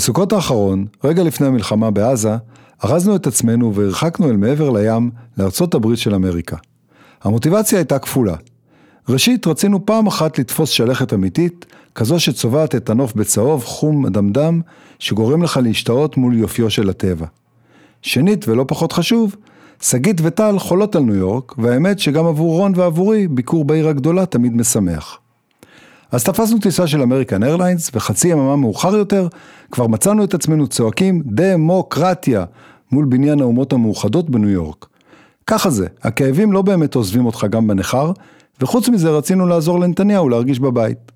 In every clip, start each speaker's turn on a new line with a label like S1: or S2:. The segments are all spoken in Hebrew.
S1: בסוכות האחרון, רגע לפני המלחמה בעזה, ארזנו את עצמנו והרחקנו אל מעבר לים, לארצות הברית של אמריקה. המוטיבציה הייתה כפולה. ראשית, רצינו פעם אחת לתפוס שלכת אמיתית, כזו שצובעת את הנוף בצהוב, חום, דמדם, שגורם לך להשתאות מול יופיו של הטבע. שנית, ולא פחות חשוב, שגית וטל חולות על ניו יורק, והאמת שגם עבור רון ועבורי, ביקור בעיר הגדולה תמיד משמח. אז תפסנו טיסה של אמריקן איירליינס, וחצי יממה מאוחר יותר, כבר מצאנו את עצמנו צועקים דמוקרטיה מול בניין האומות המאוחדות בניו יורק. ככה זה, הכאבים לא באמת עוזבים אותך גם בניכר, וחוץ מזה רצינו לעזור לנתניהו להרגיש בבית.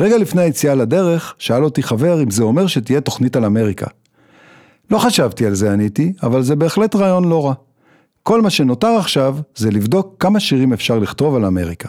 S1: רגע לפני היציאה לדרך, שאל אותי חבר אם זה אומר שתהיה תוכנית על אמריקה. לא חשבתי על זה עניתי, אבל זה בהחלט רעיון לא רע. כל מה שנותר עכשיו זה לבדוק כמה שירים אפשר לכתוב על אמריקה.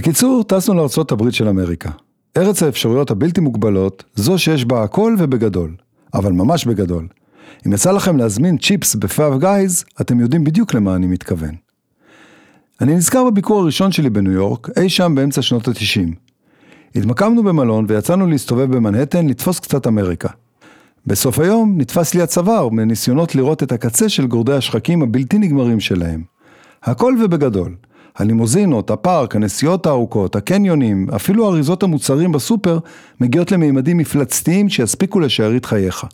S1: בקיצור, טסנו הברית של אמריקה. ארץ האפשרויות הבלתי מוגבלות, זו שיש בה הכל ובגדול. אבל ממש בגדול. אם יצא לכם להזמין צ'יפס בפאב גייז, אתם יודעים בדיוק למה אני מתכוון.
S2: אני נזכר בביקור הראשון שלי בניו יורק, אי שם באמצע שנות ה-90. התמקמנו במלון ויצאנו להסתובב במנהטן לתפוס קצת אמריקה. בסוף היום נתפס לי הצוואר מניסיונות לראות את הקצה של גורדי השחקים הבלתי נגמרים שלהם. הכל ובגדול. הלימוזינות, הפארק, הנסיעות הארוכות, הקניונים, אפילו אריזות המוצרים בסופר, מגיעות למימדים מפלצתיים שיספיקו לשארית חייך.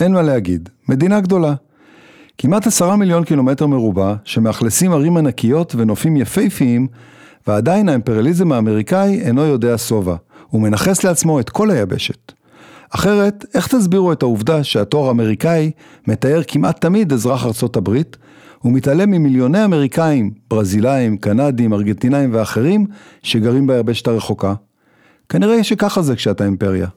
S2: אין מה להגיד, מדינה גדולה. כמעט עשרה מיליון קילומטר מרובע, שמאכלסים ערים ענקיות ונופים יפהפיים, ועדיין האימפריאליזם האמריקאי אינו יודע שובע, הוא מנכס לעצמו את כל היבשת. אחרת, איך תסבירו את העובדה שהתואר האמריקאי מתאר כמעט תמיד אזרח ארצות הברית, ומתעלם ממיליוני אמריקאים, ברזילאים, קנדים, ארגנטינאים ואחרים שגרים ביבשת הרחוקה? כנראה שככה זה כשאתה אימפריה.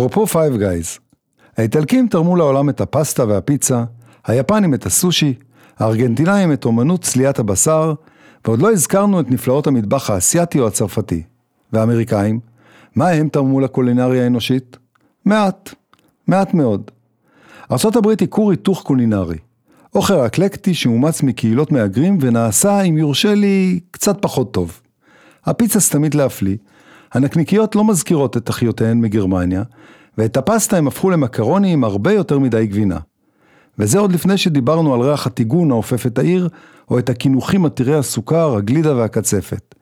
S2: אפרופו Five Guys, האיטלקים תרמו לעולם את הפסטה והפיצה, היפנים את הסושי, הארגנטינאים את אומנות צליית הבשר, ועוד לא הזכרנו את נפלאות המטבח האסייתי או הצרפתי. והאמריקאים, מה הם תרמו לקולינריה האנושית? מעט.
S3: מעט מאוד. ארה"ב היא כור היתוך קולינרי. אוכל אקלקטי שאומץ מקהילות מהגרים ונעשה, אם יורשה לי, קצת פחות טוב. הפיצה סתמית להפליא, הנקניקיות לא מזכירות את אחיותיהן מגרמניה, ואת הפסטה הם הפכו למקרוני עם הרבה יותר מדי גבינה. וזה עוד לפני שדיברנו על ריח הטיגון האופף את העיר, או את הקינוחים עתירי הסוכר, הגלידה והקצפת.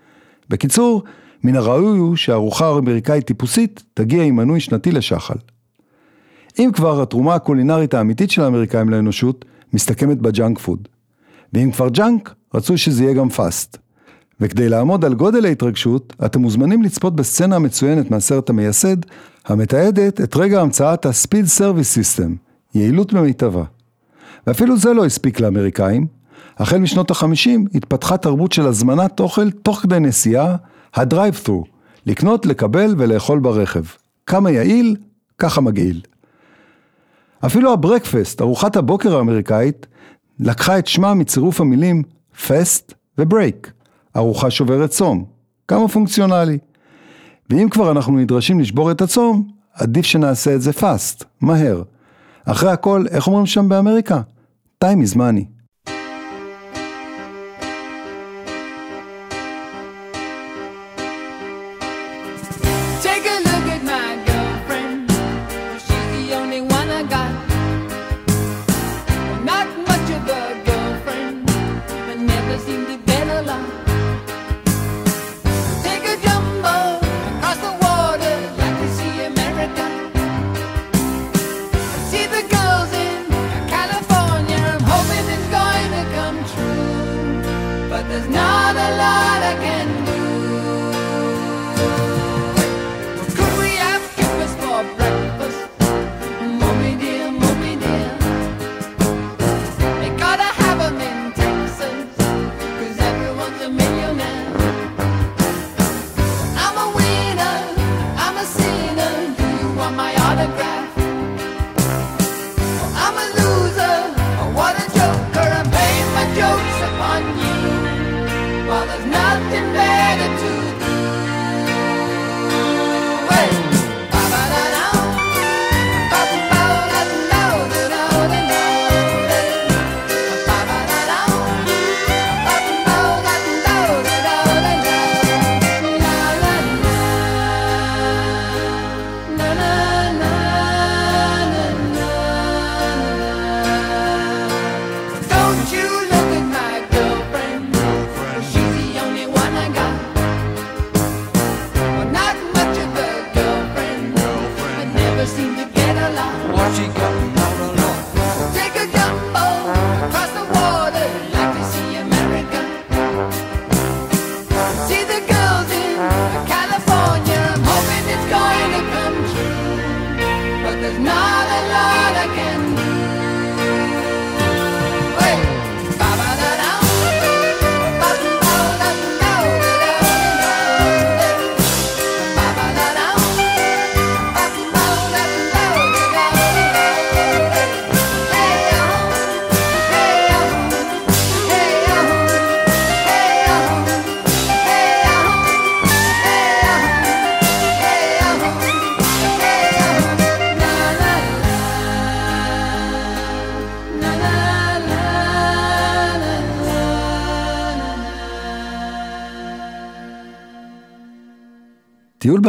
S3: בקיצור, מן הראוי הוא שהארוחה האמריקאית טיפוסית תגיע עם מנוי שנתי לשחל. אם כבר התרומה הקולינרית האמיתית של האמריקאים לאנושות מסתכמת בג'אנק פוד. ואם כבר ג'אנק, רצו שזה יהיה גם fast. וכדי לעמוד על גודל ההתרגשות, אתם מוזמנים לצפות בסצנה המצוינת מהסרט המייסד, המתעדת את רגע המצאת ה-Speed Service System, יעילות במיטבה. ואפילו זה לא הספיק לאמריקאים, החל משנות החמישים התפתחה תרבות של הזמנת אוכל תוך כדי נסיעה, ה-Drive-Thru, לקנות, לקבל ולאכול ברכב. כמה יעיל, ככה מגעיל. אפילו ה breakfast, ארוחת הבוקר האמריקאית, לקחה את שמה מצירוף המילים fast ו break, ארוחה שוברת צום, כמה פונקציונלי. ואם כבר אנחנו נדרשים לשבור את הצום, עדיף שנעשה את זה fast, מהר. אחרי הכל, איך אומרים שם באמריקה? time is money.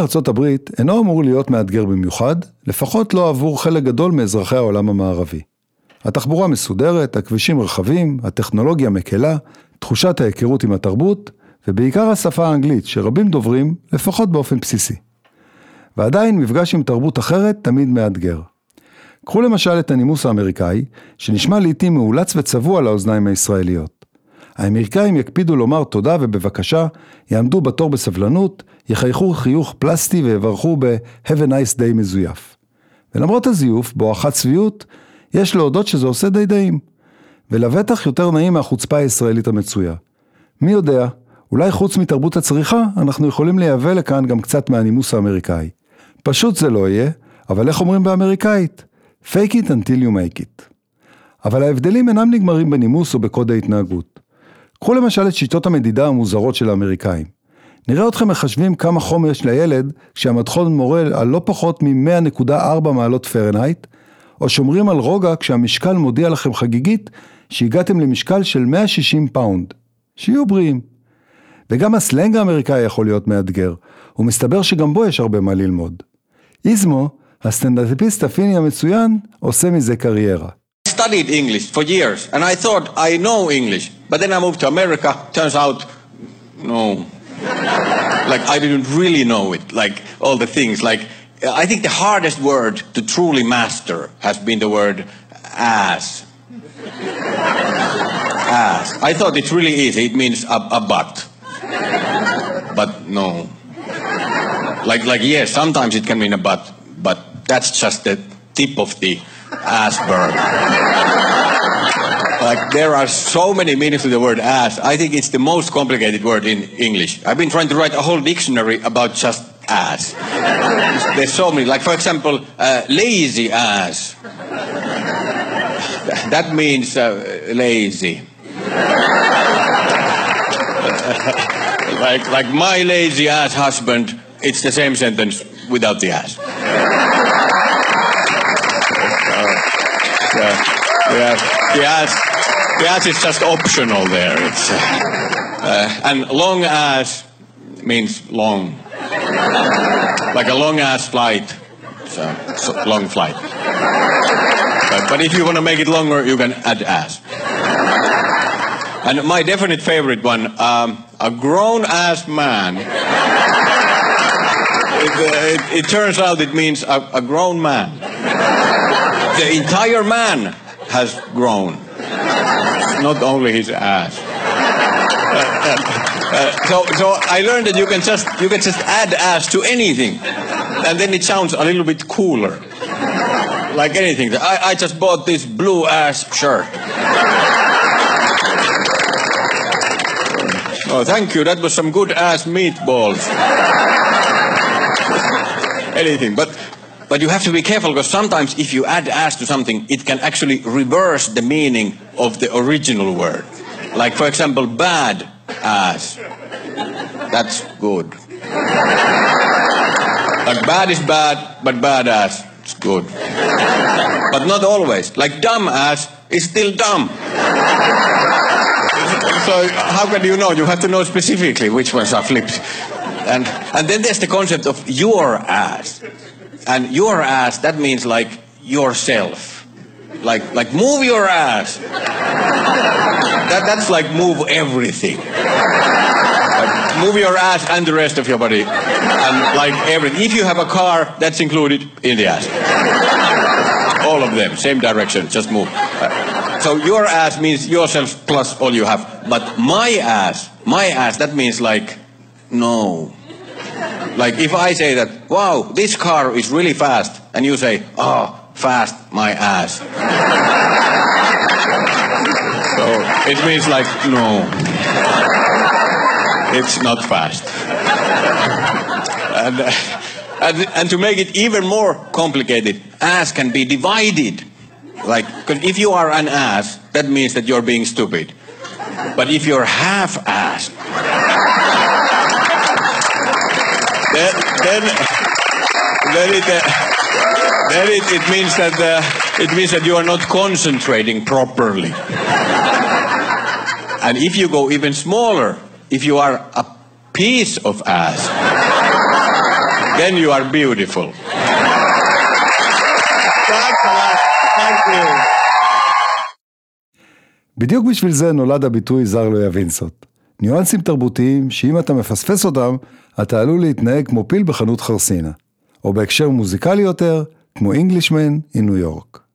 S3: טיול בארצות הברית אינו אמור להיות מאתגר במיוחד, לפחות לא עבור חלק גדול מאזרחי העולם המערבי. התחבורה מסודרת, הכבישים רחבים, הטכנולוגיה מקלה, תחושת ההיכרות עם התרבות, ובעיקר השפה האנגלית שרבים דוברים, לפחות באופן בסיסי. ועדיין מפגש עם תרבות אחרת תמיד מאתגר. קחו למשל את הנימוס האמריקאי, שנשמע לעיתים מאולץ וצבוע לאוזניים הישראליות. האמריקאים יקפידו לומר תודה ובבקשה, יעמדו בתור בסבלנות, יחייכו חיוך פלסטי ויברכו ב-Have a nice day מזויף. ולמרות הזיוף, בואכת צביעות, יש להודות שזה עושה די דעים. ולבטח יותר נעים מהחוצפה הישראלית המצויה. מי יודע, אולי חוץ מתרבות הצריכה, אנחנו יכולים לייבא לכאן גם קצת מהנימוס האמריקאי. פשוט זה לא יהיה, אבל איך אומרים באמריקאית? fake it until you make it. אבל ההבדלים אינם נגמרים בנימוס או בקוד ההתנהגות. קחו למשל את שיטות המדידה המוזרות של האמריקאים. נראה אתכם מחשבים כמה חום יש לילד כשהמדחון מורה על לא פחות מ-100.4 מעלות פרנהייט, או שומרים על רוגע כשהמשקל מודיע לכם חגיגית שהגעתם למשקל של 160 פאונד. שיהיו בריאים. וגם הסלנג האמריקאי יכול להיות מאתגר, ומסתבר שגם בו יש הרבה מה ללמוד. איזמו, הסטנדאפיסט הפיני המצוין, עושה מזה קריירה.
S4: Studied English for years, and I thought I know English. But then I moved to America. Turns out, no. like I didn't really know it. Like all the things. Like I think the hardest word to truly master has been the word ass. ass. I thought it's really easy. It means a, a butt. But no. Like like yes, sometimes it can mean a butt, but that's just the tip of the Asperg. like there are so many meanings to the word ass. I think it's the most complicated word in English. I've been trying to write a whole dictionary about just ass. There's so many. Like for example, uh, lazy ass. That means uh, lazy. like like my lazy ass husband. It's the same sentence without the ass. Yeah, the ass, the ass is just optional there. It's, uh, uh, and long ass means long, like a long ass flight. So, so long flight. But, but if you want to make it longer, you can add ass. And my definite favorite one, um, a grown ass man. It, uh, it, it, turns out it means a, a grown man. The entire man has grown, not only his ass. Uh, so, so I learned that you can just you can just add ass to anything, and then it sounds a little bit cooler. Like anything. I, I just bought this blue ass shirt. Oh, thank you. That was some good ass meatballs. anything, but but you have to be careful because sometimes if you add ass to something, it can actually reverse the meaning of the original word. Like, for example, bad ass. That's good. Like, bad is bad, but bad ass is good. But not always. Like, dumb ass is still dumb. so, how can you know? You have to know specifically which ones are flipped. And, and then there's the concept of your ass. And your ass, that means like yourself. Like, like move your ass. That, that's like move everything. Like move your ass and the rest of your body. And like everything. If you have a car, that's included in the ass. All of them, same direction, just move. Uh, so your ass means yourself plus all you have. But my ass, my ass, that means like, no. Like if I say that, wow, this car is really fast, and you say, oh, fast, my ass. so it means like, no, it's not fast. and, uh, and, and to make it even more complicated, ass can be divided. Like, cause if you are an ass, that means that you're being stupid. But if you're half ass, then, then, then it, uh, then it, it means that uh, it means that you are not concentrating properly. and if you go even smaller, if you are a piece of ass, then you are beautiful. Thank you.
S3: בדיוק בשביל זה נולד הביטוי זר לא יבין זאת. ניואנסים תרבותיים שאם אתה מפספס אותם, אתה עלול להתנהג כמו פיל בחנות חרסינה, או בהקשר מוזיקלי יותר, כמו אינגלישמן עם ניו יורק.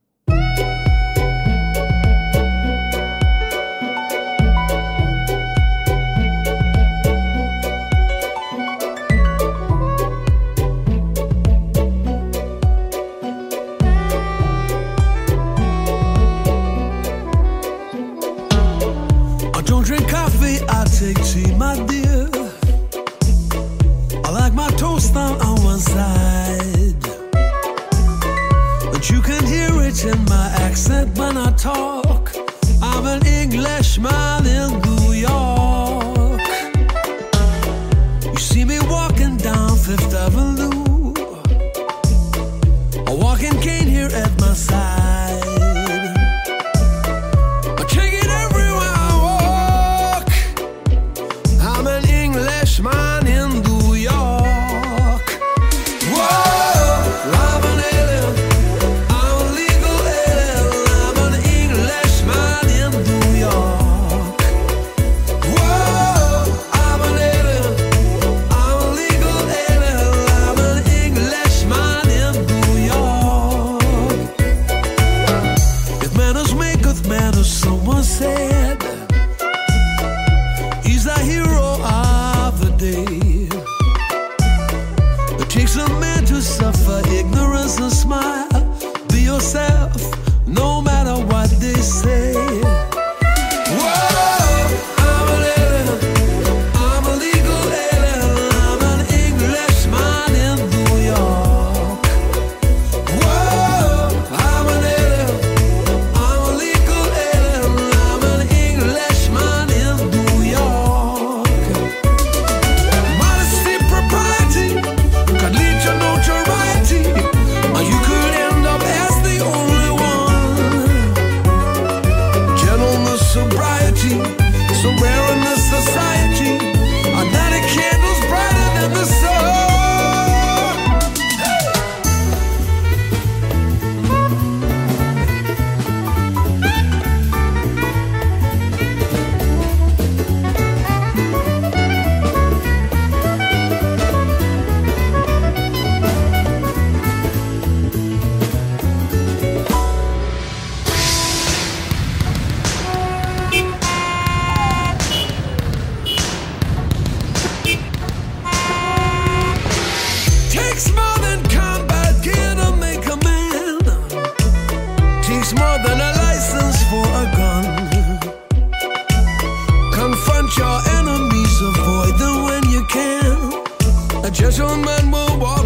S5: your enemies, avoid them when you can. A gentleman will walk.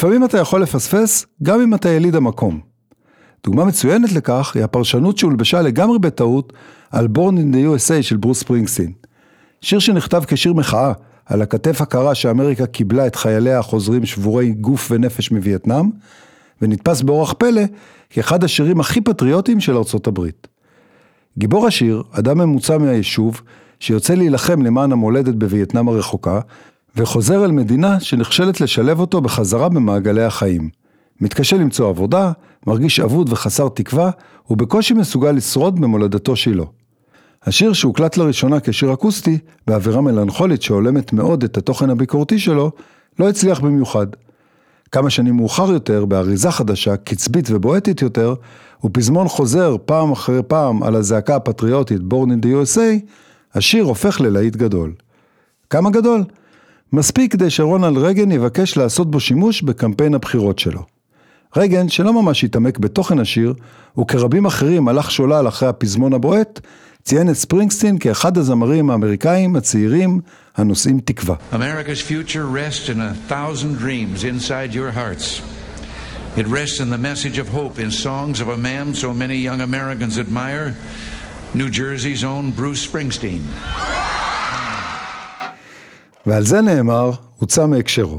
S3: ולפעמים אתה יכול לפספס גם אם אתה יליד המקום. דוגמה מצוינת לכך היא הפרשנות שהולבשה לגמרי בטעות על Born in the USA של ברוס ספרינגסטין. שיר שנכתב כשיר מחאה על הכתף הקרה שאמריקה קיבלה את חייליה החוזרים שבורי גוף ונפש מווייטנאם, ונתפס באורח פלא כאחד השירים הכי פטריוטיים של ארצות הברית. גיבור השיר, אדם ממוצע מהיישוב, שיוצא להילחם למען המולדת בווייטנאם הרחוקה, וחוזר אל מדינה שנכשלת לשלב אותו בחזרה במעגלי החיים. מתקשה למצוא עבודה, מרגיש אבוד וחסר תקווה, ובקושי מסוגל לשרוד במולדתו שלו. השיר שהוקלט לראשונה כשיר אקוסטי, באווירה מלנכולית שהולמת מאוד את התוכן הביקורתי שלו, לא הצליח במיוחד. כמה שנים מאוחר יותר, באריזה חדשה, קצבית ובועטית יותר, ופזמון חוזר פעם אחרי פעם על הזעקה הפטריוטית Born in the USA, השיר הופך ללהיט גדול. כמה גדול? מספיק כדי שרונלד רייגן יבקש לעשות בו שימוש בקמפיין הבחירות שלו. רייגן, שלא ממש התעמק בתוכן השיר, וכרבים אחרים הלך שולל אחרי הפזמון הבועט, ציין את ספרינגסטין כאחד הזמרים האמריקאים הצעירים הנושאים תקווה.
S6: America's future rests in a thousand dreams inside your hearts. It rests in the message of hope in songs of a man so many young Americans admire, New Jersey's own Bruce Springsteen.
S3: ועל זה נאמר, הוצא מהקשרו.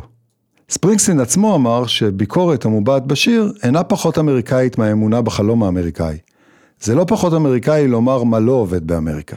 S3: ספרינגסטין עצמו אמר שביקורת המובעת בשיר אינה פחות אמריקאית מהאמונה בחלום האמריקאי. זה לא פחות אמריקאי לומר מה לא עובד באמריקה.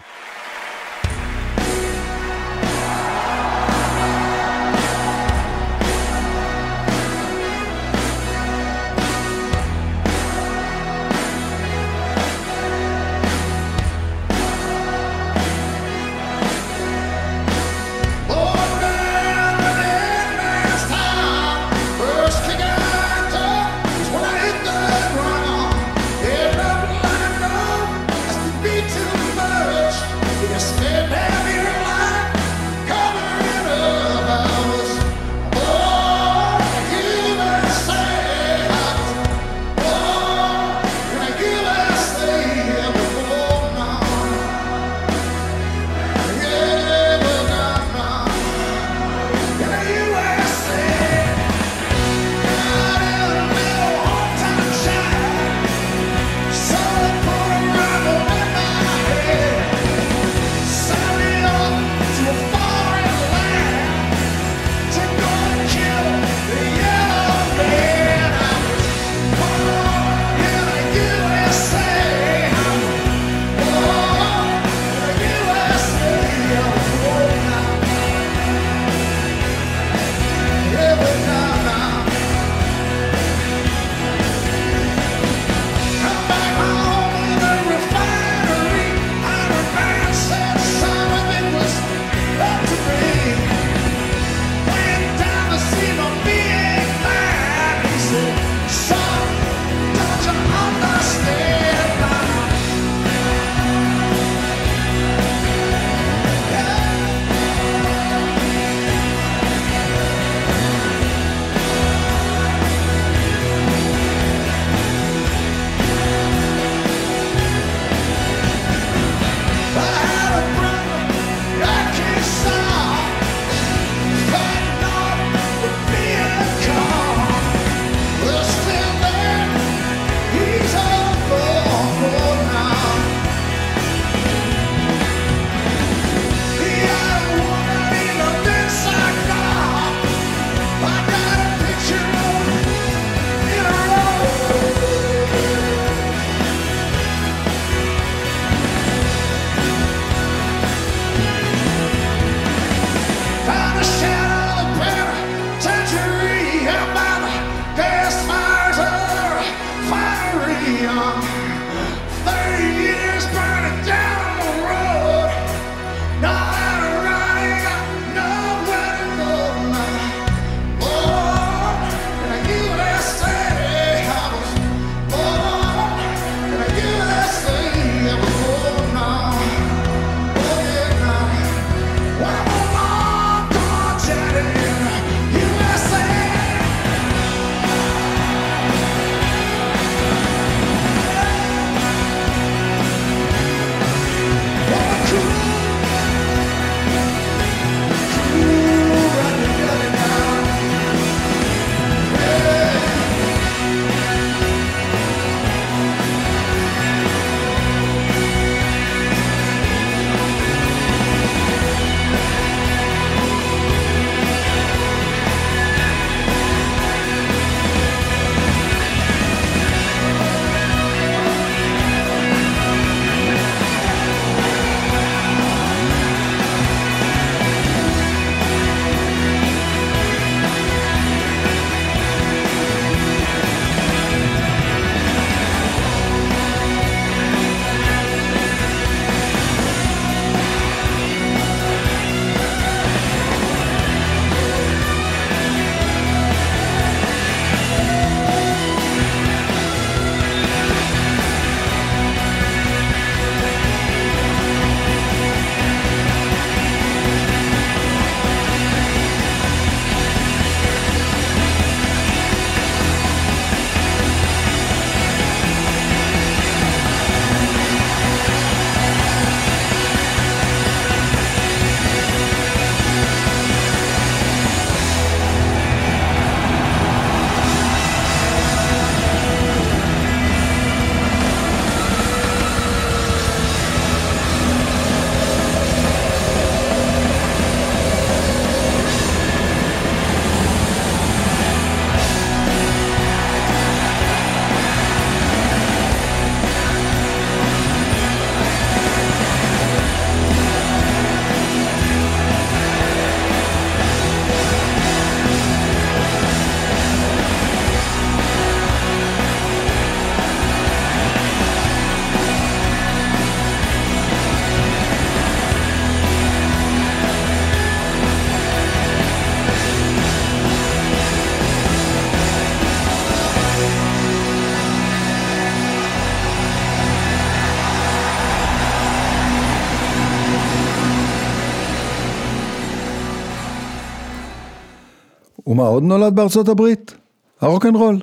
S7: ומה עוד נולד בארצות הברית? הרוקנרול.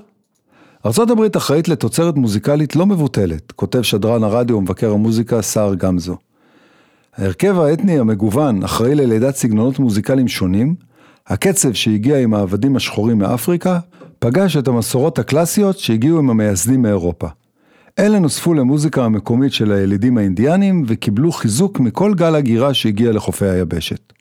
S7: ארצות הברית אחראית לתוצרת מוזיקלית לא מבוטלת, כותב שדרן הרדיו ומבקר המוזיקה סער גמזו. ההרכב האתני המגוון אחראי ללידת סגנונות מוזיקליים שונים, הקצב שהגיע עם העבדים השחורים מאפריקה, פגש את המסורות הקלאסיות שהגיעו עם המייסדים מאירופה. אלה נוספו למוזיקה המקומית של הילידים האינדיאנים וקיבלו חיזוק מכל גל הגירה שהגיע לחופי היבשת.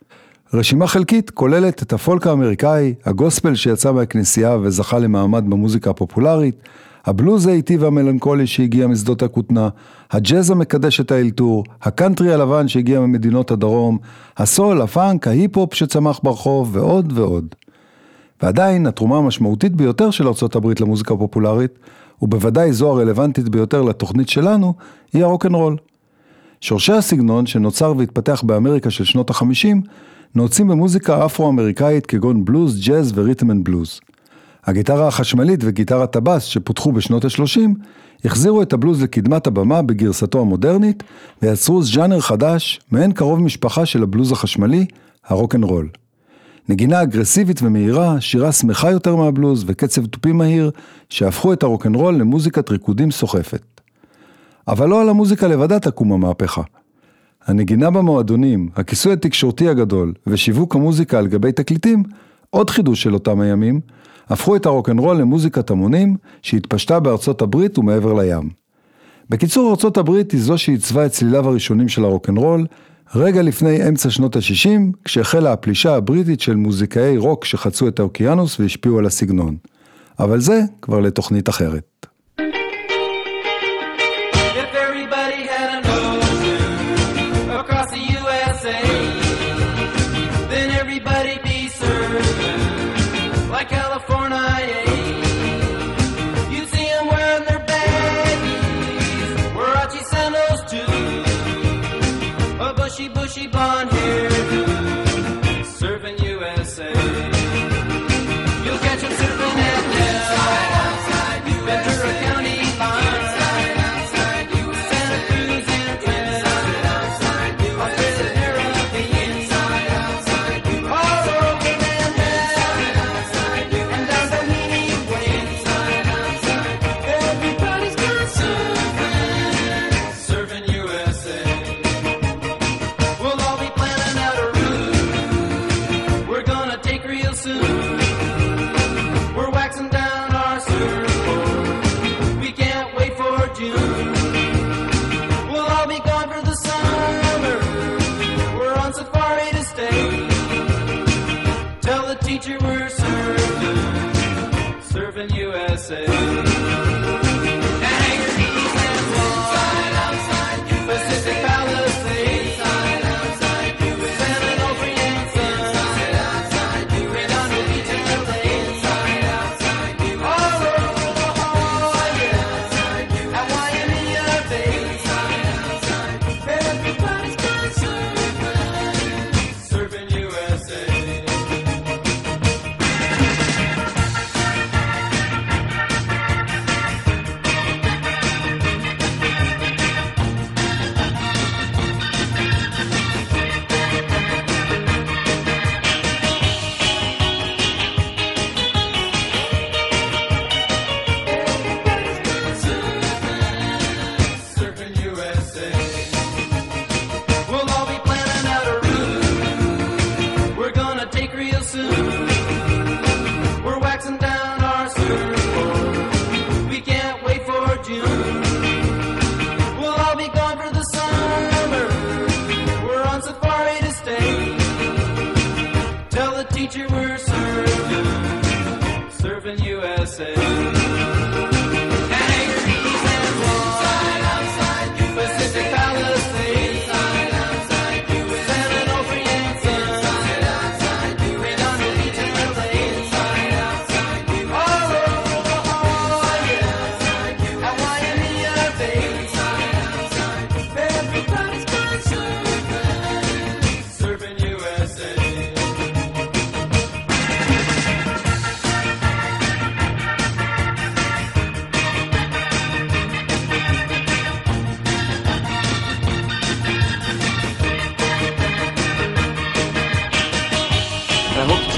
S7: רשימה חלקית כוללת את הפולק האמריקאי, הגוספל שיצא מהכנסייה וזכה למעמד במוזיקה הפופולרית, הבלוז האיטי והמלנכולי שהגיע משדות הכותנה, הג'אז המקדש את האלתור, הקאנטרי הלבן שהגיע ממדינות הדרום, הסול, הפאנק, ההיפ-הופ שצמח ברחוב ועוד ועוד. ועדיין, התרומה המשמעותית ביותר של ארה"ב למוזיקה הפופולרית, ובוודאי זו הרלוונטית ביותר לתוכנית שלנו, היא הרוקנרול. שורשי הסגנון שנוצר והתפתח באמריקה של שנות החמישים, נעוצים במוזיקה אפרו-אמריקאית כגון בלוז, ג'אז וריתם אנד בלוז. הגיטרה החשמלית וגיטרת הבאס שפותחו בשנות ה-30 החזירו את הבלוז לקדמת הבמה בגרסתו המודרנית ויצרו ז'אנר חדש, מעין קרוב משפחה של הבלוז החשמלי, הרוקנרול. נגינה אגרסיבית ומהירה, שירה שמחה יותר מהבלוז וקצב תופים מהיר, שהפכו את הרוקנרול למוזיקת ריקודים סוחפת. אבל לא על המוזיקה לבדה תקום המהפכה. הנגינה במועדונים, הכיסוי התקשורתי הגדול ושיווק המוזיקה על גבי תקליטים, עוד חידוש של אותם הימים, הפכו את הרוקנרול למוזיקת המונים שהתפשטה בארצות הברית ומעבר לים. בקיצור, ארצות הברית היא זו שעיצבה את צליליו הראשונים של הרוקנרול, רגע לפני אמצע שנות ה-60, כשהחלה הפלישה הבריטית של מוזיקאי רוק שחצו את האוקיינוס והשפיעו על הסגנון. אבל זה כבר לתוכנית אחרת.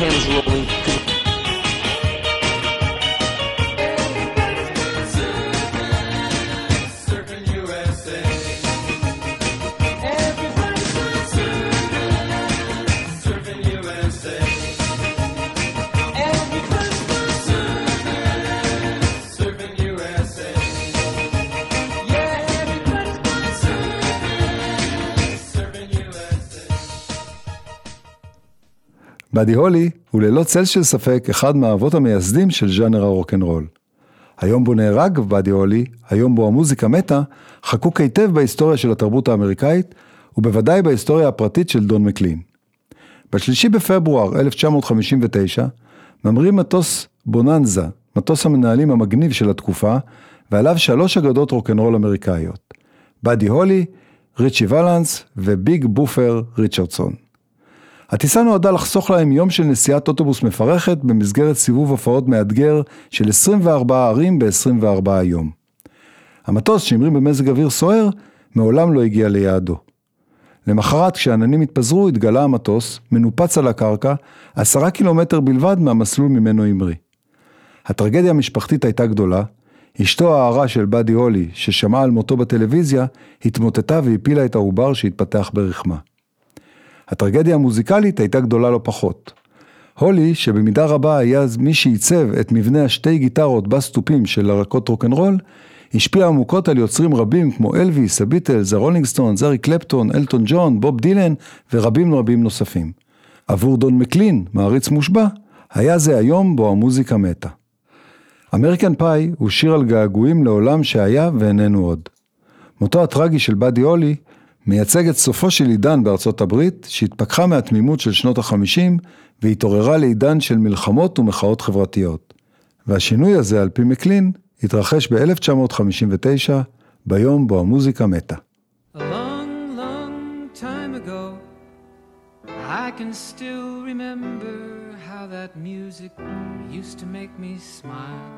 S8: Camera's rolling.
S3: באדי הולי הוא ללא צל של ספק אחד מהאבות המייסדים של ז'אנר הרוקנרול. היום בו נהרג באדי הולי, היום בו המוזיקה מתה, חקוק היטב בהיסטוריה של התרבות האמריקאית, ובוודאי בהיסטוריה הפרטית של דון מקלין. בשלישי בפברואר 1959, ממריא מטוס בוננזה, מטוס המנהלים המגניב של התקופה, ועליו שלוש אגדות רוקנרול אמריקאיות. באדי הולי, ריצ'י ולנס וביג בופר ריצ'רדסון. הטיסה נועדה לחסוך להם יום של נסיעת אוטובוס מפרכת במסגרת סיבוב הופעות מאתגר של 24 ערים ב-24 יום. המטוס שהמריא במזג אוויר סוער, מעולם לא הגיע ליעדו. למחרת כשהעננים התפזרו התגלה המטוס, מנופץ על הקרקע, עשרה קילומטר בלבד מהמסלול ממנו המריא. הטרגדיה המשפחתית הייתה גדולה, אשתו ההרה של באדי הולי, ששמעה על מותו בטלוויזיה, התמוטטה והפילה את העובר שהתפתח ברחמה. הטרגדיה המוזיקלית הייתה גדולה לא פחות. הולי, שבמידה רבה היה מי שעיצב את מבנה השתי גיטרות בסטאפים של להקות רוקנרול, השפיע עמוקות על יוצרים רבים כמו אלוויס, הביטלס, הרולינג סטונס, אריק קלפטון, אלטון ג'ון, בוב דילן ורבים רבים נוספים. עבור דון מקלין, מעריץ מושבע, היה זה היום בו המוזיקה מתה. אמריקן פאי הוא שיר על געגועים לעולם שהיה ואיננו עוד. מותו הטרגי של באדי הולי מייצג את סופו של עידן בארצות הברית, שהתפכחה מהתמימות של שנות החמישים והתעוררה לעידן של מלחמות ומחאות חברתיות. והשינוי הזה, על פי מקלין, התרחש ב-1959, ביום בו המוזיקה מתה.
S9: A long, long time ago, I can still remember how that music used to make me smile.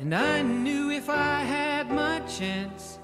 S9: And I knew if I had my chance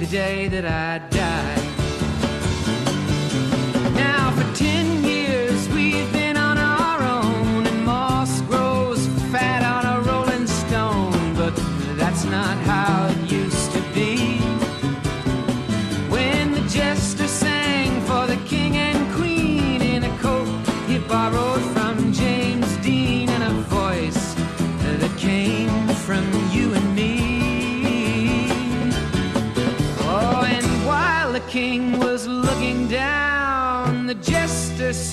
S9: The day that I die.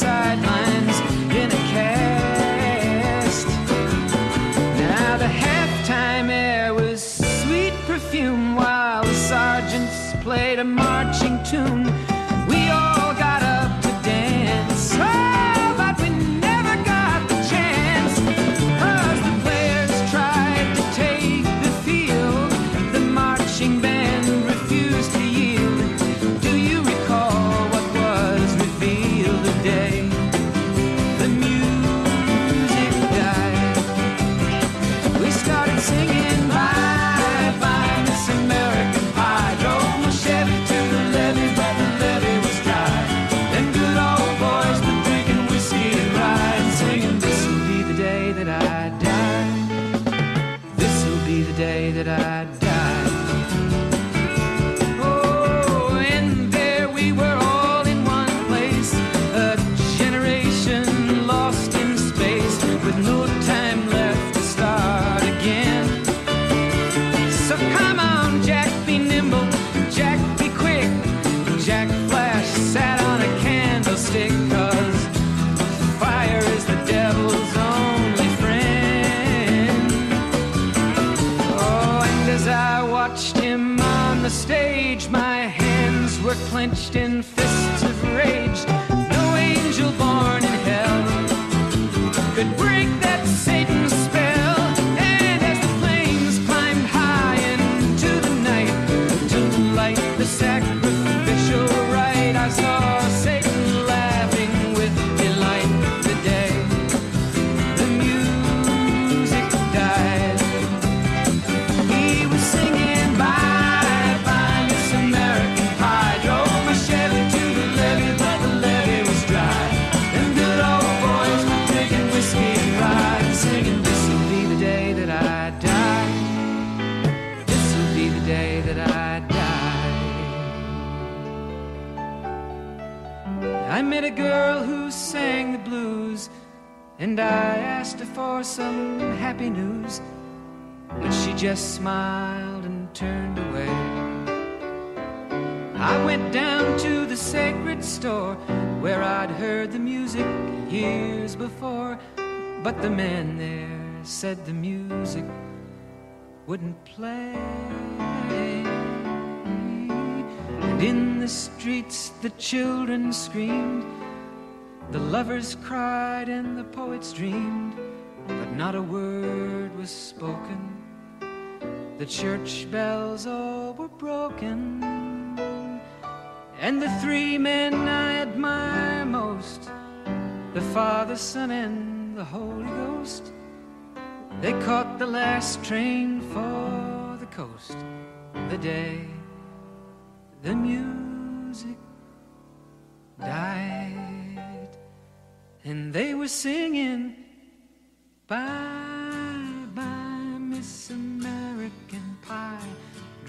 S9: Inside my where I'd heard the music years before. But the man there said the music wouldn't play. And in the streets the children screamed, the lovers cried, and the poets dreamed. But not a word was spoken. The church bells all were broken. And the three men I admire most the Father, Son, and the Holy Ghost they caught the last train for the coast the day the music died. And they were singing Bye bye, Miss American Pie.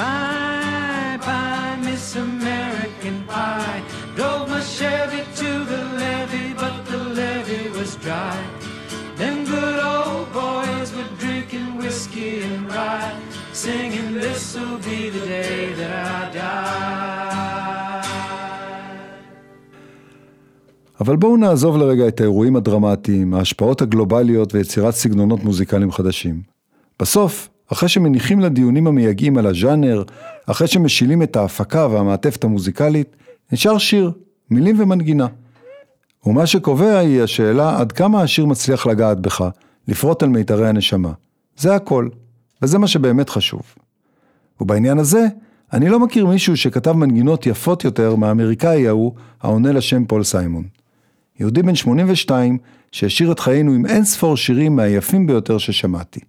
S9: Bye bye, Miss American Pie. Drove my Chevy to the levee, but the levee was dry. Them good old boys were drinking whiskey and rye, singing, This'll be the day that I die.
S3: אבל בואו נעזוב לרגע את האירועים הדרמטיים, ההשפעות הגלובליות ויצירת סגנונות מוזיקליים חדשים. בסוף, אחרי שמניחים לדיונים המייגעים על הז'אנר, אחרי שמשילים את ההפקה והמעטפת המוזיקלית, נשאר שיר, מילים ומנגינה. ומה שקובע היא השאלה עד כמה השיר מצליח לגעת בך, לפרוט על מיתרי הנשמה. זה הכל, וזה מה שבאמת חשוב. ובעניין הזה, אני לא מכיר מישהו שכתב מנגינות יפות יותר מהאמריקאי ההוא, העונה לשם פול סיימון. יהודי בן 82, שהשאיר את חיינו עם אין ספור שירים מהיפים ביותר ששמעתי.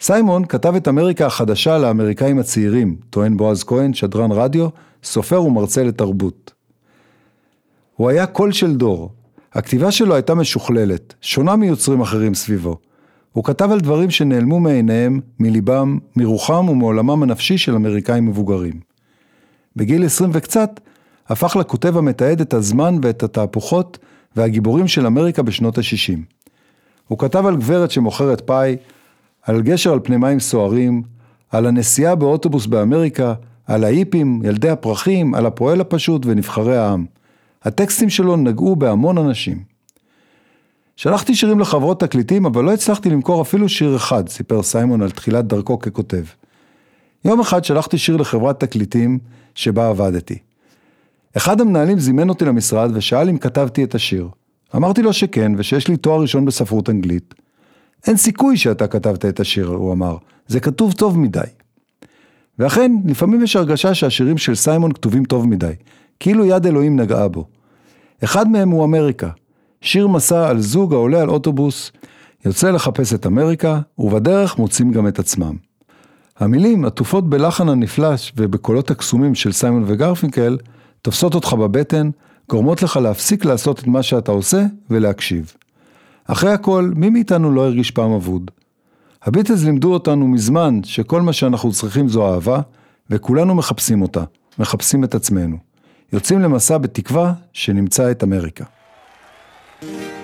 S3: סיימון כתב את אמריקה החדשה לאמריקאים הצעירים, טוען בועז כהן, שדרן רדיו, סופר ומרצה לתרבות. הוא היה קול של דור. הכתיבה שלו הייתה משוכללת, שונה מיוצרים אחרים סביבו. הוא כתב על דברים שנעלמו מעיניהם, מליבם, מרוחם ומעולמם הנפשי של אמריקאים מבוגרים. בגיל 20 וקצת, הפך לכותב המתעד את הזמן ואת התהפוכות והגיבורים של אמריקה בשנות ה-60. הוא כתב על גברת שמוכרת פאי, על גשר על פני מים סוערים, על הנסיעה באוטובוס באמריקה, על ההיפים, ילדי הפרחים, על הפועל הפשוט ונבחרי העם. הטקסטים שלו נגעו בהמון אנשים. שלחתי שירים לחברות תקליטים, אבל לא הצלחתי למכור אפילו שיר אחד, סיפר סיימון על תחילת דרכו ככותב. יום אחד שלחתי שיר לחברת תקליטים שבה עבדתי. אחד המנהלים זימן אותי למשרד ושאל אם כתבתי את השיר. אמרתי לו שכן, ושיש לי תואר ראשון בספרות אנגלית. אין סיכוי שאתה כתבת את השיר, הוא אמר, זה כתוב טוב מדי. ואכן, לפעמים יש הרגשה שהשירים של סיימון כתובים טוב מדי, כאילו יד אלוהים נגעה בו. אחד מהם הוא אמריקה, שיר מסע על זוג העולה על אוטובוס, יוצא לחפש את אמריקה, ובדרך מוצאים גם את עצמם. המילים, עטופות בלחן הנפלש ובקולות הקסומים של סיימון וגרפינקל, תופסות אותך בבטן, גורמות לך להפסיק לעשות את מה שאתה עושה ולהקשיב. אחרי הכל, מי מאיתנו לא הרגיש פעם אבוד? הביטלס לימדו אותנו מזמן שכל מה שאנחנו צריכים זו אהבה, וכולנו מחפשים אותה, מחפשים את עצמנו. יוצאים למסע בתקווה שנמצא את אמריקה.
S5: Let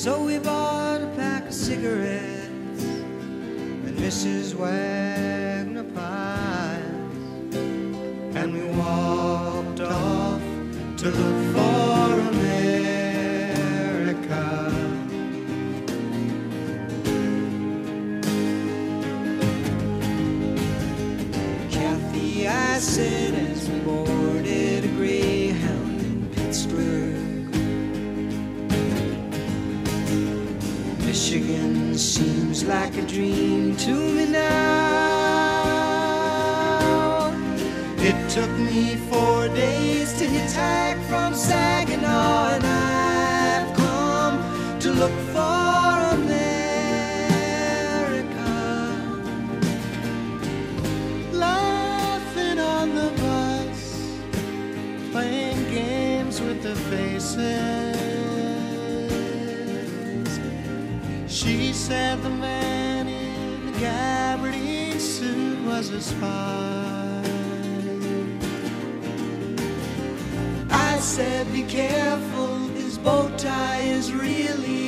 S5: So we bought a pack of cigarettes and Mrs. Wagner pies and we walked off to look for dream to me now. It took me four days to hitchhike from was. I said, be careful, his bow tie is really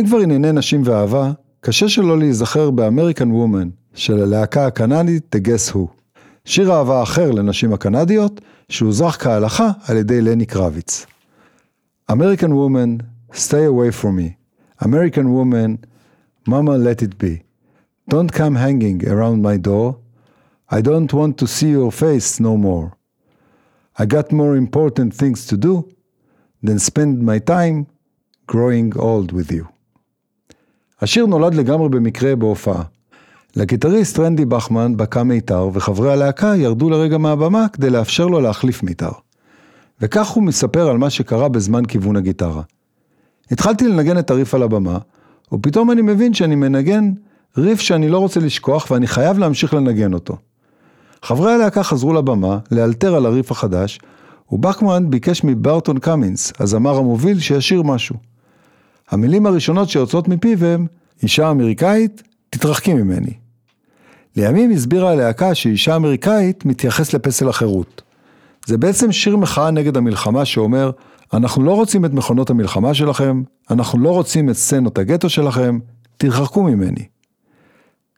S3: ואם כבר ענייני נשים ואהבה, קשה שלא להיזכר באמריקן וומן של הלהקה הקנדית The Guess Who. שיר אהבה אחר לנשים הקנדיות, שהוזרח כהלכה על ידי לני קרביץ. American woman, stay away from me. American woman, mama let it be. Don't come hanging around my door. I don't want to see your face no more. I got more important things to do than spend my time growing old with you. השיר נולד לגמרי במקרה בהופעה. לגיטריסט רנדי בחמן בקע מיתר וחברי הלהקה ירדו לרגע מהבמה כדי לאפשר לו להחליף מיתר. וכך הוא מספר על מה שקרה בזמן כיוון הגיטרה. התחלתי לנגן את הריף על הבמה, ופתאום אני מבין שאני מנגן ריף שאני לא רוצה לשכוח ואני חייב להמשיך לנגן אותו. חברי הלהקה חזרו לבמה לאלתר על הריף החדש, ובחמן ביקש מברטון קמינס, הזמר המוביל, שישיר משהו. המילים הראשונות שיוצאות מפיו הם, אישה אמריקאית, תתרחקי ממני. לימים הסבירה הלהקה שאישה אמריקאית מתייחס לפסל החירות. זה בעצם שיר מחאה נגד המלחמה שאומר, אנחנו לא רוצים את מכונות המלחמה שלכם, אנחנו לא רוצים את סצנות הגטו שלכם, תרחקו ממני.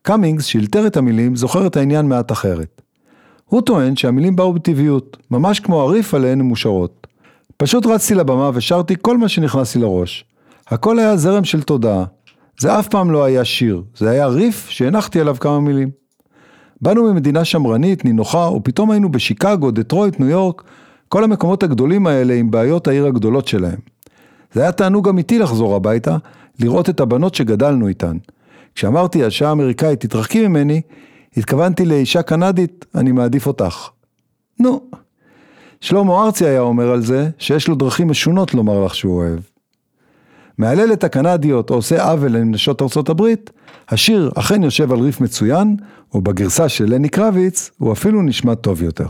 S3: קמינגס, שאילתר את המילים, זוכר את העניין מעט אחרת. הוא טוען שהמילים באו בטבעיות, ממש כמו הריף עליהן הן מושרות. פשוט רצתי לבמה ושרתי כל מה שנכנס לי לראש. הכל היה זרם של תודעה. זה אף פעם לא היה שיר, זה היה ריף שהנחתי עליו כמה מילים. באנו ממדינה שמרנית, נינוחה, ופתאום היינו בשיקגו, דטרויט, ניו יורק, כל המקומות הגדולים האלה עם בעיות העיר הגדולות שלהם. זה היה תענוג אמיתי לחזור הביתה, לראות את הבנות שגדלנו איתן. כשאמרתי האישה אמריקאית תתרחקי ממני, התכוונתי לאישה קנדית, אני מעדיף אותך. נו. שלמה ארצי היה אומר על זה, שיש לו דרכים משונות לומר לך שהוא אוהב. מהלל את הקנדיות או עושה עוול לנשות ארצות הברית, השיר אכן יושב על ריף מצוין, ובגרסה של לני קרביץ הוא אפילו נשמע טוב יותר.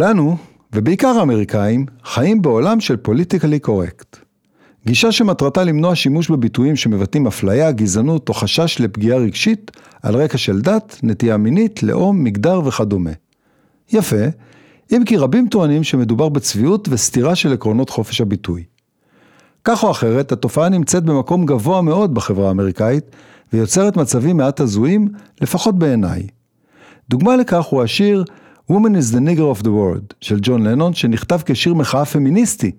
S3: כולנו, ובעיקר האמריקאים, חיים בעולם של פוליטיקלי קורקט. גישה שמטרתה למנוע שימוש בביטויים שמבטאים אפליה, גזענות או חשש לפגיעה רגשית על רקע של דת, נטייה מינית, לאום, מגדר וכדומה. יפה, אם כי רבים טוענים שמדובר בצביעות וסתירה של עקרונות חופש הביטוי. כך או אחרת, התופעה נמצאת במקום גבוה מאוד בחברה האמריקאית, ויוצרת מצבים מעט הזויים, לפחות בעיניי. דוגמה לכך הוא השיר Woman is the nigger of the world של ג'ון לנון, שנכתב כשיר מחאה פמיניסטי,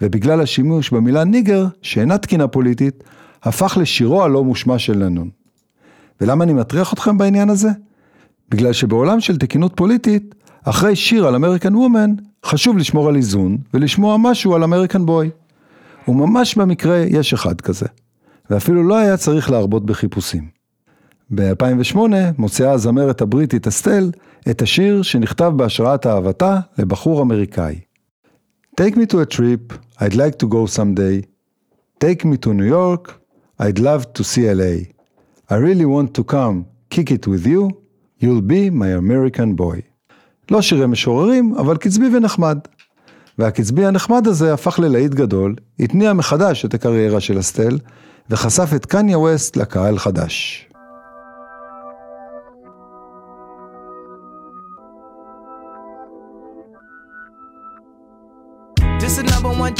S3: ובגלל השימוש במילה nigger, שאינה תקינה פוליטית, הפך לשירו הלא מושמע של לנון. ולמה אני מטריח אתכם בעניין הזה? בגלל שבעולם של תקינות פוליטית, אחרי שיר על American Woman, חשוב לשמור על איזון ולשמוע משהו על American Boy. וממש במקרה יש אחד כזה, ואפילו לא היה צריך להרבות בחיפושים. ב-2008 מוציאה הזמרת הבריטית אסטל את השיר שנכתב בהשראת אהבתה לבחור אמריקאי. Take me to a trip, I'd like to go someday. Take me to New York, I'd love to see LA. I really want to come, kick it with you, you'll be my American boy. לא שירי משוררים, אבל קצבי ונחמד. והקצבי הנחמד הזה הפך ללהיט גדול, התניע מחדש את הקריירה של אסטל, וחשף את קניה ווסט לקהל חדש.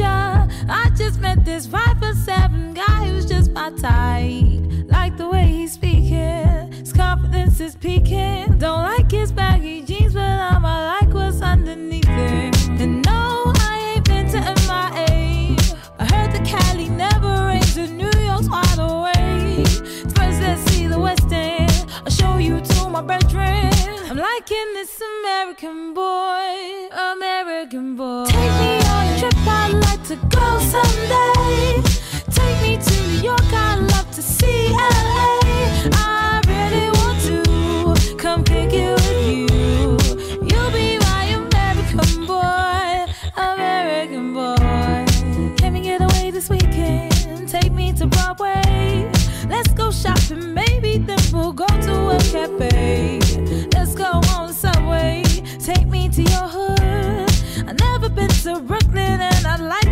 S10: I just met this five for seven guy who's just my type. Like the way he's speaking, his confidence is peaking. Don't like his baggy jeans, but I'ma like what's underneath it. And no, I ain't been to MIA. I heard the Cali never rains and New York's wide awake. First, let's see the West End. I'll show you to my bedroom. I'm liking this American boy, American boy. Take me on a trip, I'd like to go someday. Take me to New York, I'd love to see LA. I really want to come pick you with you. You'll be my American boy, American boy. Can we get away this weekend? Take me to Broadway. Let's go shopping, maybe then we'll go to a cafe. Let's go on the subway. Take me to your hood. I've never been to Brooklyn and I'd like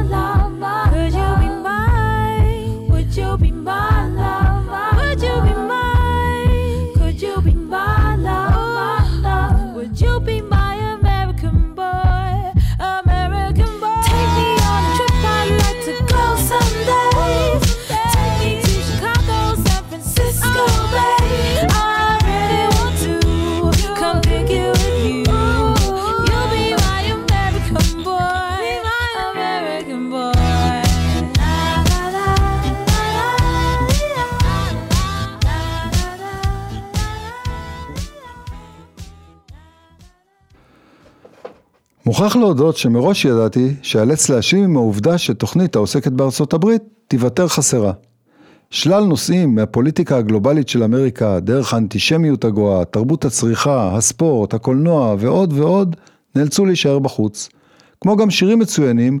S11: מוכרח להודות שמראש ידעתי שאאלץ להשלים עם העובדה שתוכנית העוסקת בארצות הברית תיוותר חסרה. שלל נושאים מהפוליטיקה הגלובלית של אמריקה, דרך האנטישמיות הגואה, תרבות הצריכה, הספורט, הקולנוע ועוד ועוד, נאלצו להישאר בחוץ. כמו גם שירים מצוינים,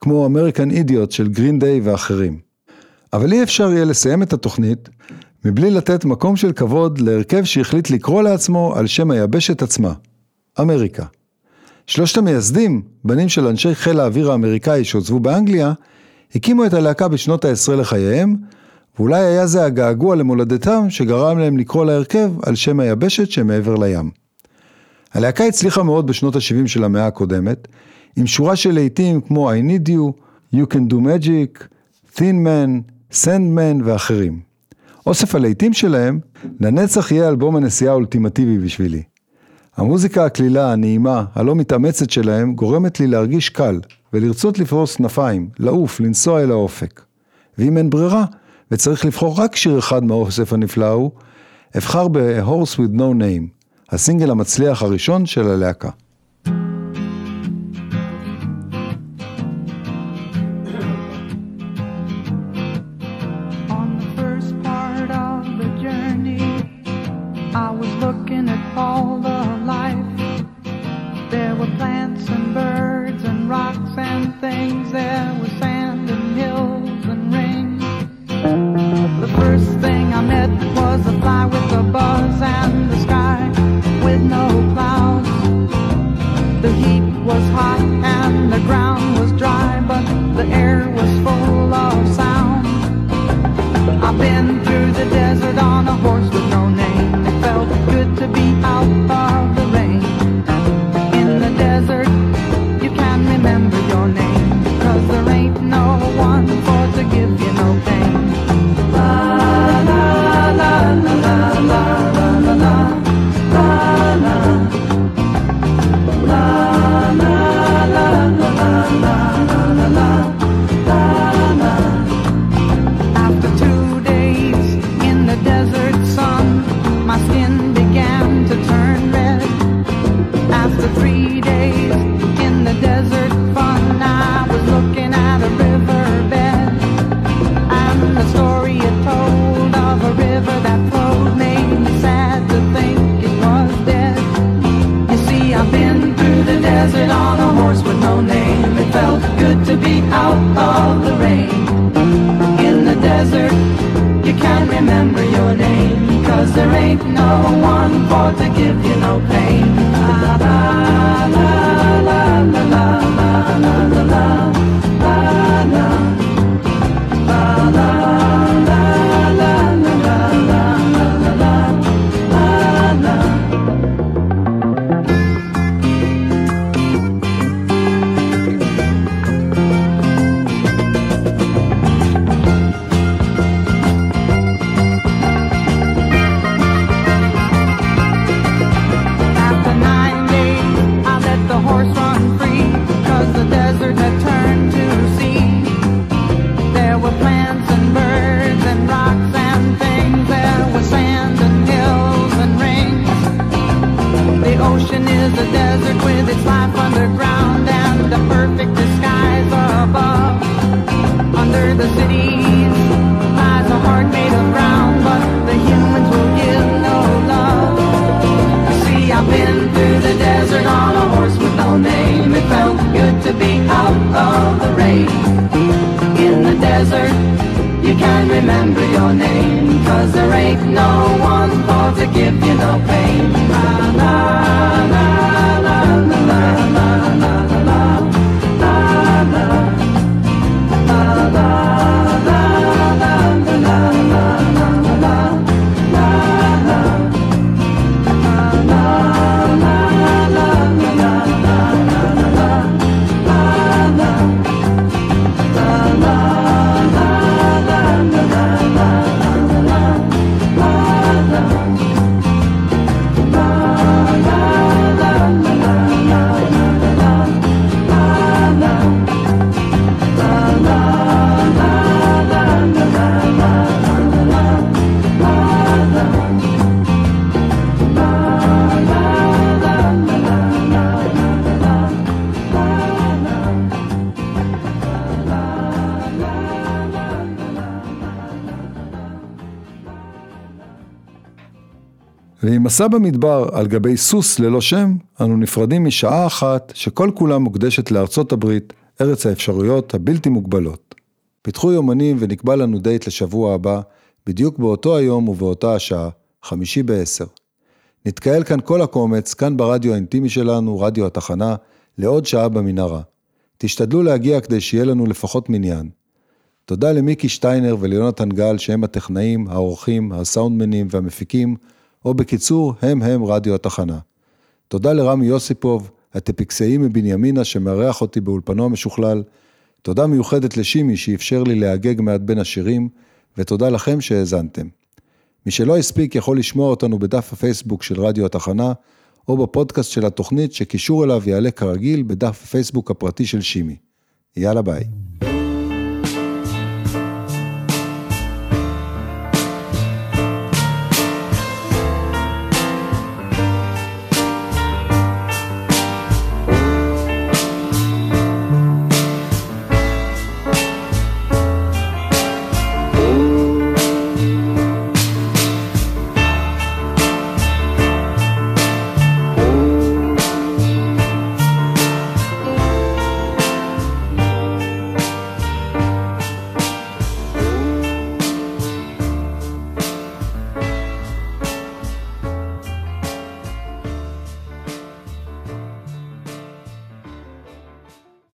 S11: כמו American Idiot של גרין דיי ואחרים. אבל אי אפשר יהיה לסיים את התוכנית מבלי לתת מקום של כבוד להרכב שהחליט לקרוא לעצמו על שם היבשת עצמה, אמריקה. שלושת המייסדים, בנים של אנשי חיל האוויר האמריקאי שהוצבו באנגליה, הקימו את הלהקה בשנות העשרה לחייהם, ואולי היה זה הגעגוע למולדתם שגרם להם לקרוא להרכב על שם היבשת שמעבר לים. הלהקה הצליחה מאוד בשנות ה-70 של המאה הקודמת, עם שורה של להיטים כמו I Need You, You Can Do Magic, Thin Man, Send Man ואחרים. אוסף הלהיטים שלהם, לנצח יהיה אלבום הנסיעה האולטימטיבי בשבילי. המוזיקה הקלילה, הנעימה, הלא מתאמצת שלהם, גורמת לי להרגיש קל, ולרצות לפרוס כנפיים, לעוף, לנסוע אל האופק. ואם אין ברירה, וצריך לבחור רק שיר אחד מהאוסף הנפלא ההוא, אבחר ב-Horse with No Name, הסינגל המצליח הראשון של הלהקה.
S3: ועם מסע במדבר על גבי סוס ללא שם, אנו נפרדים משעה אחת שכל כולה מוקדשת לארצות הברית, ארץ האפשרויות הבלתי מוגבלות. פיתחו יומנים ונקבע לנו דייט לשבוע הבא, בדיוק באותו היום ובאותה השעה, חמישי בעשר. נתקהל כאן כל הקומץ, כאן ברדיו האינטימי שלנו, רדיו התחנה, לעוד שעה במנהרה. תשתדלו להגיע כדי שיהיה לנו לפחות מניין. תודה למיקי שטיינר וליונתן גל שהם הטכנאים, העורכים, הסאונדמנים והמפיקים, או בקיצור, הם הם רדיו התחנה. תודה לרמי יוסיפוב, הטפיקסאי מבנימינה שמארח אותי באולפנו המשוכלל. תודה מיוחדת לשימי שאפשר לי להגג מעט בין השירים, ותודה לכם שהאזנתם. מי שלא הספיק יכול לשמוע אותנו בדף הפייסבוק של רדיו התחנה, או בפודקאסט של התוכנית שקישור אליו יעלה כרגיל בדף הפייסבוק הפרטי של שימי. יאללה ביי.